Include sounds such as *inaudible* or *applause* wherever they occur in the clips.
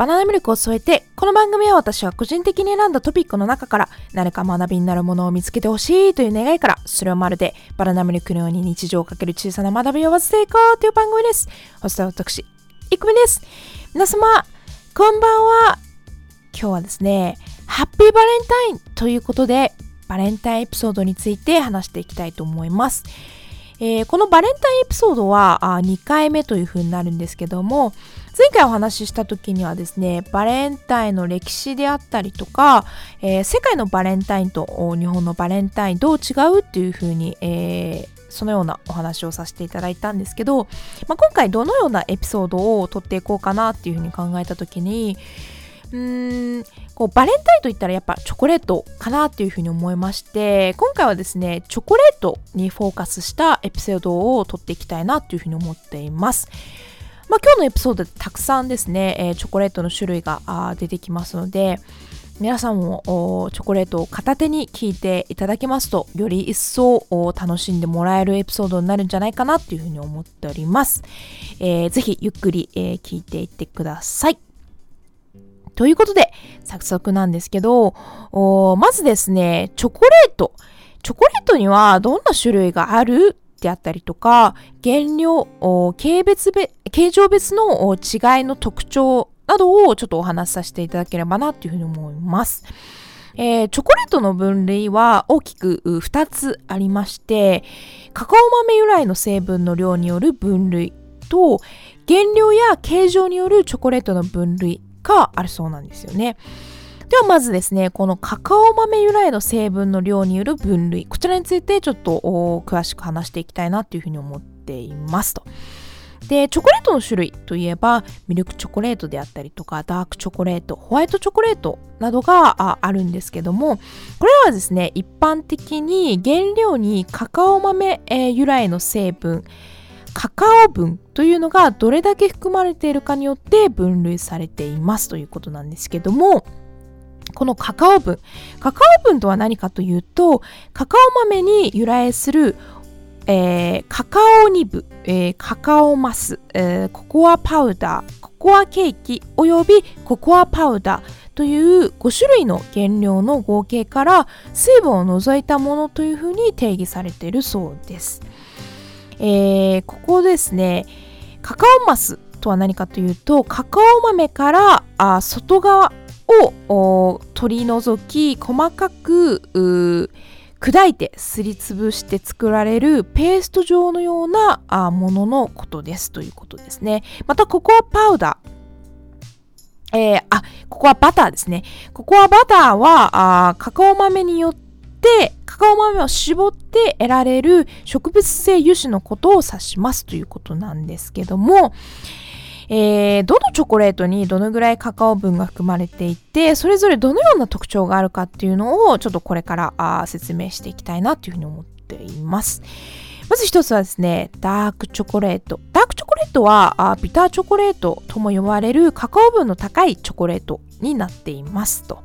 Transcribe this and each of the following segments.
バナナミルクを添えて、この番組は私が個人的に選んだトピックの中から何か学びになるものを見つけてほしいという願いから、それをまるでバナナミルクのように日常をかける小さな学びを忘れていこうという番組です。ホストは私、いくみです。皆様、こんばんは。今日はですね、ハッピーバレンタインということで、バレンタインエピソードについて話していきたいと思います。えー、このバレンタインエピソードはあ2回目という風になるんですけども前回お話しした時にはですねバレンタインの歴史であったりとか、えー、世界のバレンタインと日本のバレンタインどう違うっていう風に、えー、そのようなお話をさせていただいたんですけど、まあ、今回どのようなエピソードを撮っていこうかなっていう風に考えた時にうーんこうバレンタインといったらやっぱチョコレートかなっていうふうに思いまして今回はですねチョコレートにフォーカスしたエピソードを撮っていきたいなっていうふうに思っています。まあ、今日のエピソードでたくさんですね、えー、チョコレートの種類があ出てきますので皆さんもチョコレートを片手に聞いていただけますとより一層楽しんでもらえるエピソードになるんじゃないかなっていうふうに思っております。えー、ぜひゆっくり、えー、聞いていってください。ということで、早速なんですけど、まずですね、チョコレート。チョコレートにはどんな種類があるであったりとか、原料、形別形状別の違いの特徴などをちょっとお話しさせていただければなというふうに思います。えー、チョコレートの分類は大きく2つありまして、カカオ豆由来の成分の量による分類と、原料や形状によるチョコレートの分類があるそうなんですよね。ではまずですね、このカカオ豆由来の成分の量による分類、こちらについてちょっと詳しく話していきたいなというふうに思っていますと。で、チョコレートの種類といえば、ミルクチョコレートであったりとか、ダークチョコレート、ホワイトチョコレートなどがあるんですけども、これはですね、一般的に原料にカカオ豆、え、由来の成分、カカオ分というのがどれだけ含まれているかによって分類されていますということなんですけども、このカカオ分。カカオ分とは何かというと、カカオ豆に由来する、えー、カカオニブ、えー、カカオマス、えー、ココアパウダー、ココアケーキおよびココアパウダーという5種類の原料の合計から水分を除いたものというふうに定義されているそうです。えー、ここですね、カカオマスとは何かというと、カカオ豆からあ外側を取り除き、細かく砕いてすりつぶして作られるペースト状のようなあもののことですということですね。また、ココアパウダー。えー、あ、ここはバターですね。ここはバターは、あカカオ豆によって、カカオ豆を絞って得られる植物性油脂のことを指しますということなんですけども、えー、どのチョコレートにどのぐらいカカオ分が含まれていて、それぞれどのような特徴があるかっていうのをちょっとこれからあ説明していきたいなというふうに思っています。まず一つはですね、ダークチョコレート。ダークチョコレートはビターチョコレートとも呼ばれるカカオ分の高いチョコレートになっていますと。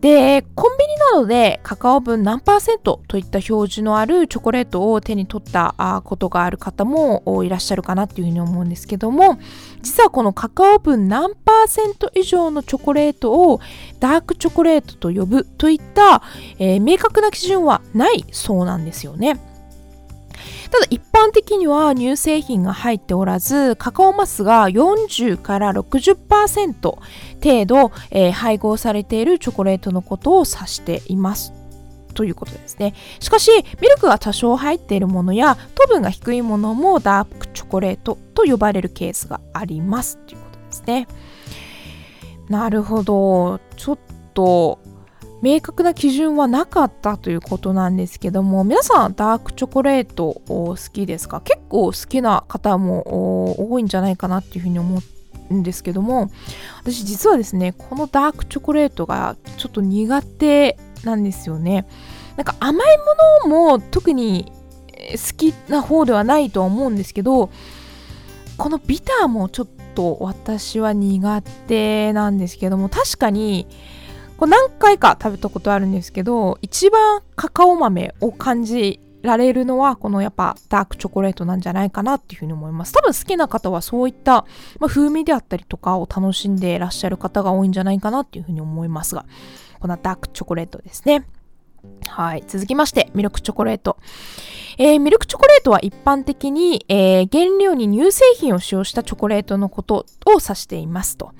で、コンビニなどでカカオ分何パーセントといった表示のあるチョコレートを手に取ったことがある方もいらっしゃるかなっていうふうに思うんですけども、実はこのカカオ分何パーセント以上のチョコレートをダークチョコレートと呼ぶといった、えー、明確な基準はないそうなんですよね。ただ一般的には乳製品が入っておらずカカオマスが40から60%程度、えー、配合されているチョコレートのことを指していますということですね。しかし、ミルクが多少入っているものや糖分が低いものもダークチョコレートと呼ばれるケースがありますということですね。なるほど。ちょっと明確な基準はなかったということなんですけども皆さんダークチョコレート好きですか？結構好きな方も多いんじゃないかなっていうふうに思うんですけども私実はですねこのダークチョコレートがちょっと苦手なんですよね。なんか甘いものも特に好きな方ではないとは思うんですけどこのビターもちょっと私は苦手なんですけども確かにこれ何回か食べたことあるんですけど一番カカオ豆を感じられるのはこのやっぱダークチョコレートなんじゃないかなっていうふうに思います多分好きな方はそういった、まあ、風味であったりとかを楽しんでいらっしゃる方が多いんじゃないかなっていうふうに思いますがこのダークチョコレートですねはい。続きまして、ミルクチョコレート。えー、ミルクチョコレートは一般的に、えー、原料に乳製品を使用したチョコレートのことを指していますと。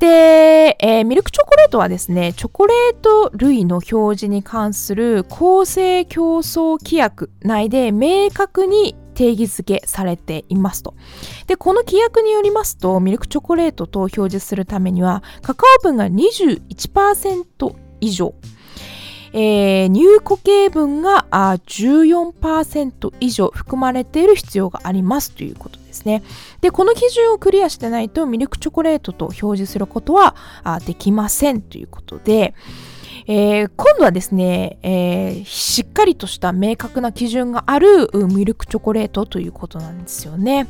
で、えー、ミルクチョコレートはですね、チョコレート類の表示に関する公正競争規約内で明確に定義づけされていますと。で、この規約によりますと、ミルクチョコレートと表示するためには、カカオ分が21%以上、えー、乳固形分が14%以上含まれている必要がありますということですね。で、この基準をクリアしてないとミルクチョコレートと表示することはできませんということで、えー、今度はですね、えー、しっかりとした明確な基準があるミルクチョコレートということなんですよね。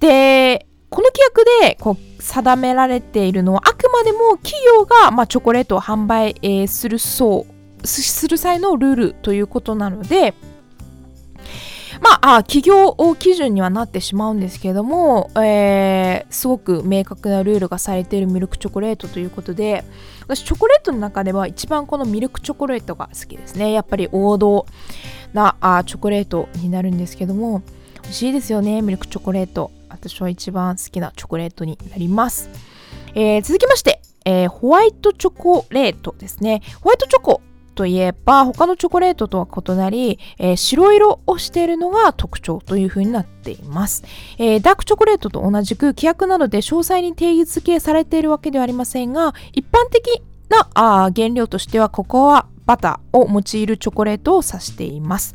で、この規約でこう定められているのはあくまでも企業が、まあ、チョコレートを販売、えー、するそうする際のルールということなので、まあ、企業基準にはなってしまうんですけれども、えー、すごく明確なルールがされているミルクチョコレートということで私チョコレートの中では一番このミルクチョコレートが好きですねやっぱり王道なあチョコレートになるんですけども美味しいですよねミルクチョコレート私は一番好きなチョコレートになります。えー、続きまして、えー、ホワイトチョコレートですね。ホワイトチョコといえば他のチョコレートとは異なり、えー、白色をしているのが特徴という風になっています、えー、ダークチョコレートと同じく規約などで詳細に定義付けされているわけではありませんが一般的なあ原料としてはココアバターを用いるチョコレートを指しています。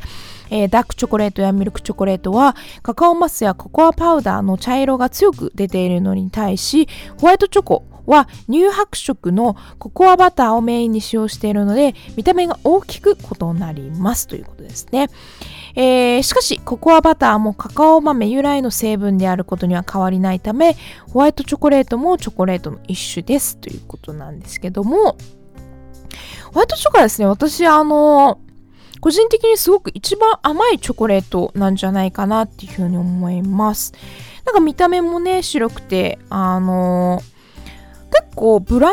えー、ダークチョコレートやミルクチョコレートはカカオマスやココアパウダーの茶色が強く出ているのに対しホワイトチョコは乳白色のココアバターをメインに使用しているので見た目が大きく異なりますということですね。えー、しかしココアバターもカカオ豆由来の成分であることには変わりないためホワイトチョコレートもチョコレートの一種ですということなんですけどもホワイトチョコはですね私あの個人的にすごく一番甘いチョコレートなんじゃないかなっていうふうに思います。なんか見た目もね、白くて、あのー、結構ブラ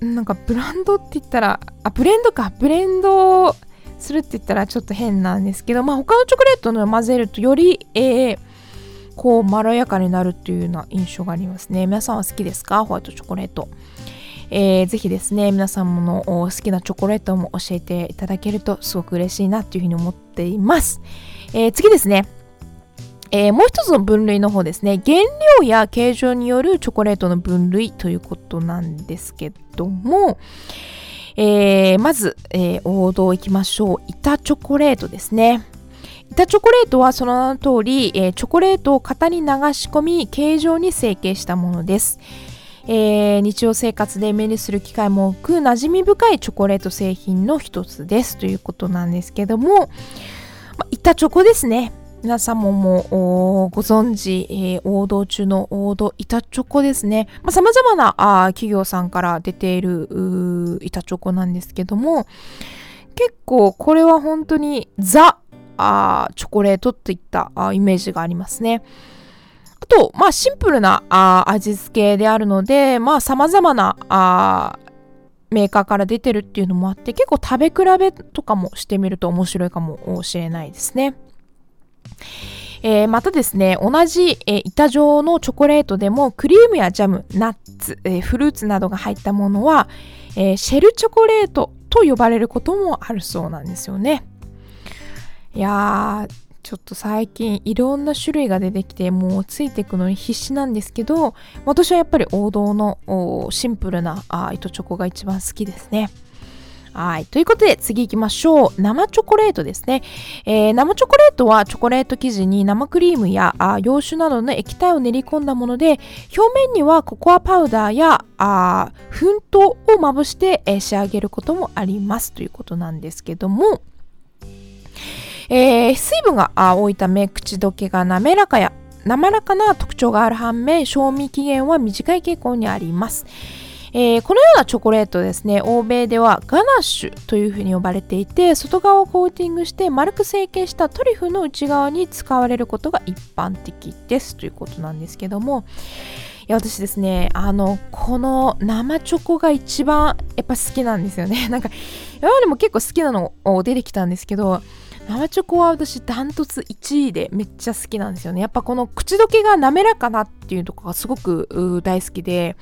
ン、なんかブランドって言ったら、あ、ブレンドか、ブレンドするって言ったらちょっと変なんですけど、まあ他のチョコレートの混ぜるとより、えー、こうまろやかになるっていうような印象がありますね。皆さんは好きですか？ホワイトチョコレート。えー、ぜひですね、皆さんの好きなチョコレートも教えていただけるとすごく嬉しいなというふうに思っています。えー、次ですね。えー、もう一つの分類の方ですね。原料や形状によるチョコレートの分類ということなんですけども、えー、まず、えー、王道いきましょう。板チョコレートですね。板チョコレートはその名の通り、え、チョコレートを型に流し込み、形状に成形したものです。えー、日常生活で目にする機会も多く馴染み深いチョコレート製品の一つですということなんですけども、まあ、板チョコですね皆さんももうご存知、えー、王道中の王道板チョコですね。さまざ、まなあ企業さんから出ている板チョコなんですけども、結構これは本当にザあチョコレートといったあイメージがありますね。あと、まあ、シンプルなあ味付けであるので、まあ、様々なあメーカーから出てるっていうのもあって、結構食べ比べとかもしてみると面白いかもしれないですね。えー、またですね、同じ、えー、板状のチョコレートでもクリームやジャム、ナッツ、えー、フルーツなどが入ったものは、えシェルチョコレートと呼ばれることもあるそうなんですよね。いやー、ちょっと最近いろんな種類が出てきてもうついていくのに必死なんですけど私はやっぱり王道のシンプルなあ糸チョコが一番好きですね。はい。ということで次行きましょう。生チョコレートですね。えー、生チョコレートはチョコレート生地に生クリームやあ洋酒などの液体を練り込んだもので、表面にはココアパウダーやあ粉糖をまぶして、えー、仕上げることもありますということなんですけども、えー、水分が多いため口どけが滑らかや滑らかな特徴がある反面賞味期限は短い傾向にあります、えー、このようなチョコレートですね、欧米ではガナッシュというふうに呼ばれていて、外側をコーティングして丸く成形したトリュフの内側に使われることが一般的ですということなんですけども、いや私ですね、あの、この生チョコが一番やっぱ好きなんですよね。*laughs* なんか、今までも結構好きなの出てきたんですけど、生チョコは私ダントツ1位でめっちゃ好きなんですよね。やっぱこの口どけが滑らかなっていうとこがすごく大好きで、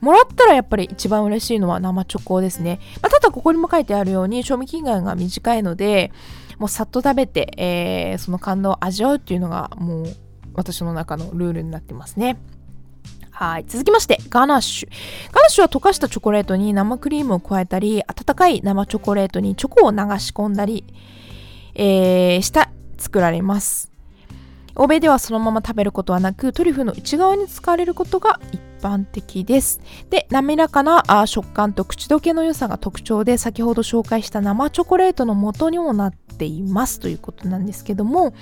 もらったらやっぱり一番嬉しいのは生チョコですね。まあ、ただここにも書いてあるように賞味期限が短いので、もうさっと食べて、えー、その感動を味わうっていうのがもう私の中のルールになってますね。はい。続きまして、ガナッシュ。ガナッシュは溶かしたチョコレートに生クリームを加えたり、温かい生チョコレートにチョコを流し込んだり、えー、した作られます。欧米ではそのまま食べることはなく、トリュフの内側に使われることが一般的です。で、滑らかなあ食感と口どけの良さが特徴で、先ほど紹介した生チョコレートの元にもなっていますということなんですけども、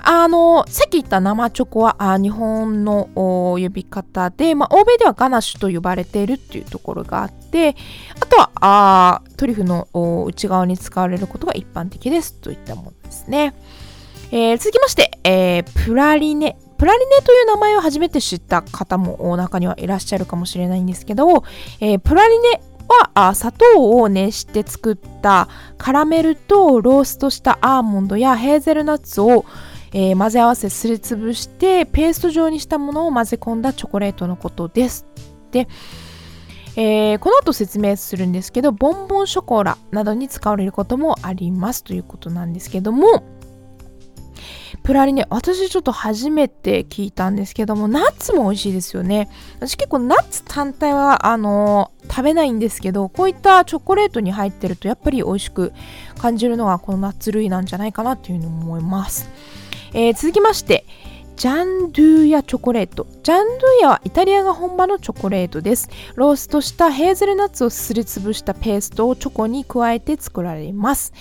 あの、さっき言った生チョコはあ日本の呼び方で、まあ、欧米ではガナッシュと呼ばれているっていうところがあって、あとはあトリュフの内側に使われることが一般的ですといったものですね。えー、続きまして、えー、プラリネ。プラリネという名前を初めて知った方も中にはいらっしゃるかもしれないんですけど、えー、プラリネは砂糖を熱して作ったカラメルとローストしたアーモンドやヘーゼルナッツを、えー、混ぜ合わせすりつぶしてペースト状にしたものを混ぜ込んだチョコレートのことです。で、えー、この後説明するんですけどボンボンショコラなどに使われることもありますということなんですけどもプラリネ私ちょっと初めて聞いたんですけどもナッツも美味しいですよね私結構ナッツ単体はあの、食べないんですけどこういったチョコレートに入ってるとやっぱり美味しく感じるのはこのナッツ類なんじゃないかなっていうふうに思いますえー、続きまして、ジャンドゥーヤチョコレート。ジャンドゥーヤはイタリアが本場のチョコレートです。ローストしたヘーゼルナッツをすりつぶしたペーストをチョコに加えて作られます。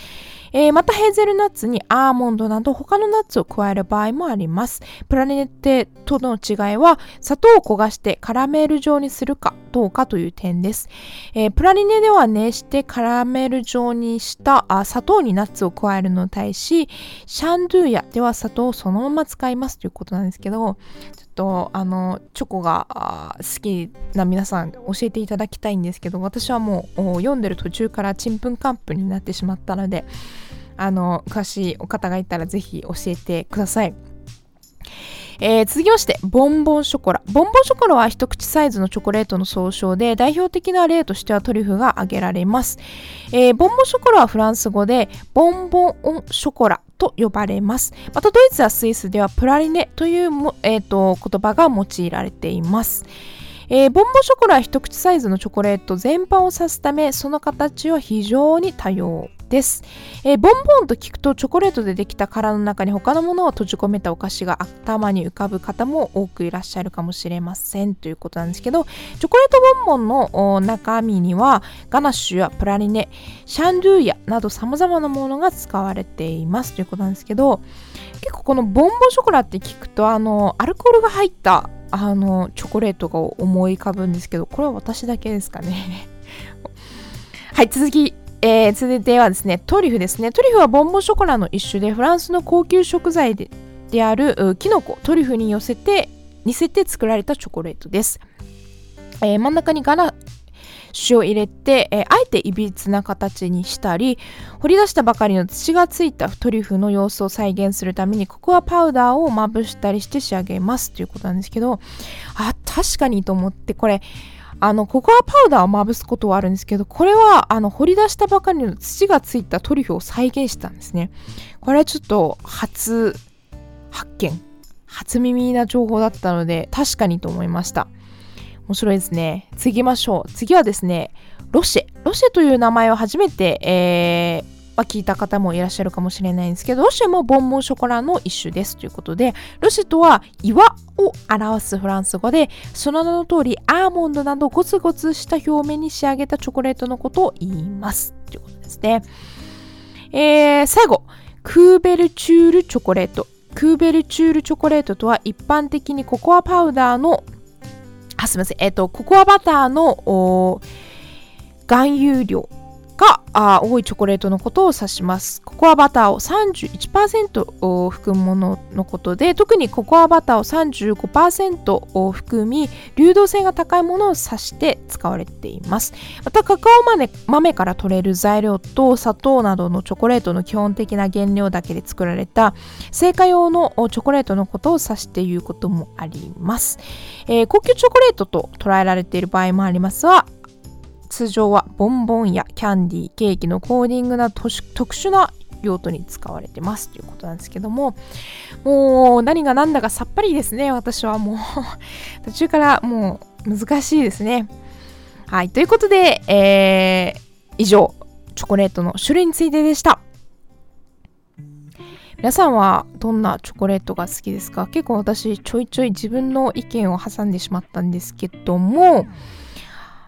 えー、またヘーゼルナッツにアーモンドなど他のナッツを加える場合もあります。プラネテとの違いは砂糖を焦がしてカラメール状にするかどうかという点です。えー、プラリネでは熱してカラメル状にしたあ砂糖にナッツを加えるのに対し、シャンドゥーヤでは砂糖をそのまま使いますということなんですけど、ちょっとあのチョコが好きな皆さん教えていただきたいんですけど、私はもう読んでる途中からちんぷんかんぷんになってしまったので、あの詳しいお方がいたらぜひ教えてください。えー、続きまして、ボンボンショコラ。ボンボンショコラは一口サイズのチョコレートの総称で、代表的な例としてはトリュフが挙げられます。えー、ボンボンショコラはフランス語で、ボンボンオンショコラと呼ばれます。また、ドイツやスイスではプラリネというも、えーと、言葉が用いられています。えー、ボンボンショコラは一口サイズのチョコレート全般を指すため、その形は非常に多様です、えー、ボンボンと聞くとチョコレートでできた殻の中に他のものを閉じ込めたお菓子が頭に浮かぶ方も多くいらっしゃるかもしれませんということなんですけどチョコレートボンボンの中身にはガナッシュやプラリネシャンドゥーヤなど様々なものが使われていますということなんですけど結構このボンボンショコラって聞くとあのアルコールが入ったあのチョコレートが思い浮かぶんですけどこれは私だけですかね。はい続き。えー、続いてはですね、トリュフですね。トリュフはボンボンショコラの一種で、フランスの高級食材でであるキノコ、トリュフに寄せて、似せて作られたチョコレートです。えー、真ん中にガナッシュを入れて、えー、あえていびつな形にしたり、掘り出したばかりの土がついたトリュフの様子を再現するために、ココアパウダーをまぶしたりして仕上げますということなんですけど、あ、確かにと思って、これ、あの、ココアパウダーをまぶすことはあるんですけど、これは、あの、掘り出したばかりの土がついたトリュフを再現したんですね。これはちょっと初発見、初耳な情報だったので、確かにと思いました。面白いですね。次行きましょう。次はですね、ロシェ。ロシェという名前を初めて、えー、は聞いた方もいらっしゃるかもしれないんですけど、ロシェもボンボンショコラの一種ですということで、ロシェとは岩を表すフランス語で、その名の通りアーモンドなどゴツゴツした表面に仕上げたチョコレートのことを言いますということですね。えー、最後、クーベルチュールチョコレート。クーベルチュールチョコレートとは一般的にココアパウダーのあ、すみません。えっ、と、ココアバターの含有量が多いチョコレートのことを指します。ココアバターを31%含むもののことで、特にココアバターを35%含み、流動性が高いものを指して使われています。また、カカオ豆豆から取れる材料と砂糖などのチョコレートの基本的な原料だけで作られた、製菓用のチョコレートのことを指して言うこともあります。えー、高級チョコレートと捉えられている場合もありますが、通常はボンボンやキャンディー、ケーキのコーディングなど特殊な用途に使われてますということなんですけども、もう何が何だかさっぱりですね、私はもう *laughs* 途中からもう難しいですね。はい、ということで、えー、以上、チョコレートの種類についてでした。皆さんはどんなチョコレートが好きですか？結構私ちょいちょい自分の意見を挟んでしまったんですけども、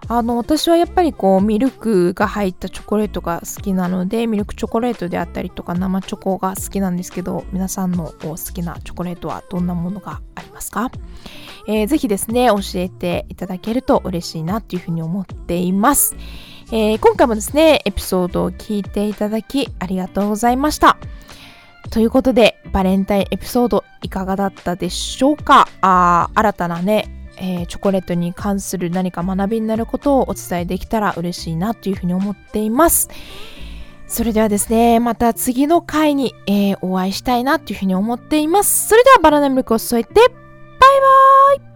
あの私はやっぱりこうミルクが入ったチョコレートが好きなのでミルクチョコレートであったりとか生チョコが好きなんですけど皆さんの好きなチョコレートはどんなものがありますか、えー、ぜひですね教えていただけると嬉しいなっていうふうに思っています、えー、今回もですねエピソードを聞いていただきありがとうございました。ということでバレンタインエピソードいかがだったでしょうか？あ新たなねえー、チョコレートに関する何か学びになることをお伝えできたら嬉しいなというふうに思っています。それではですね、また次の回に、えー、お会いしたいなというふうに思っています。それではバナナミルクを添えて、バイバーイ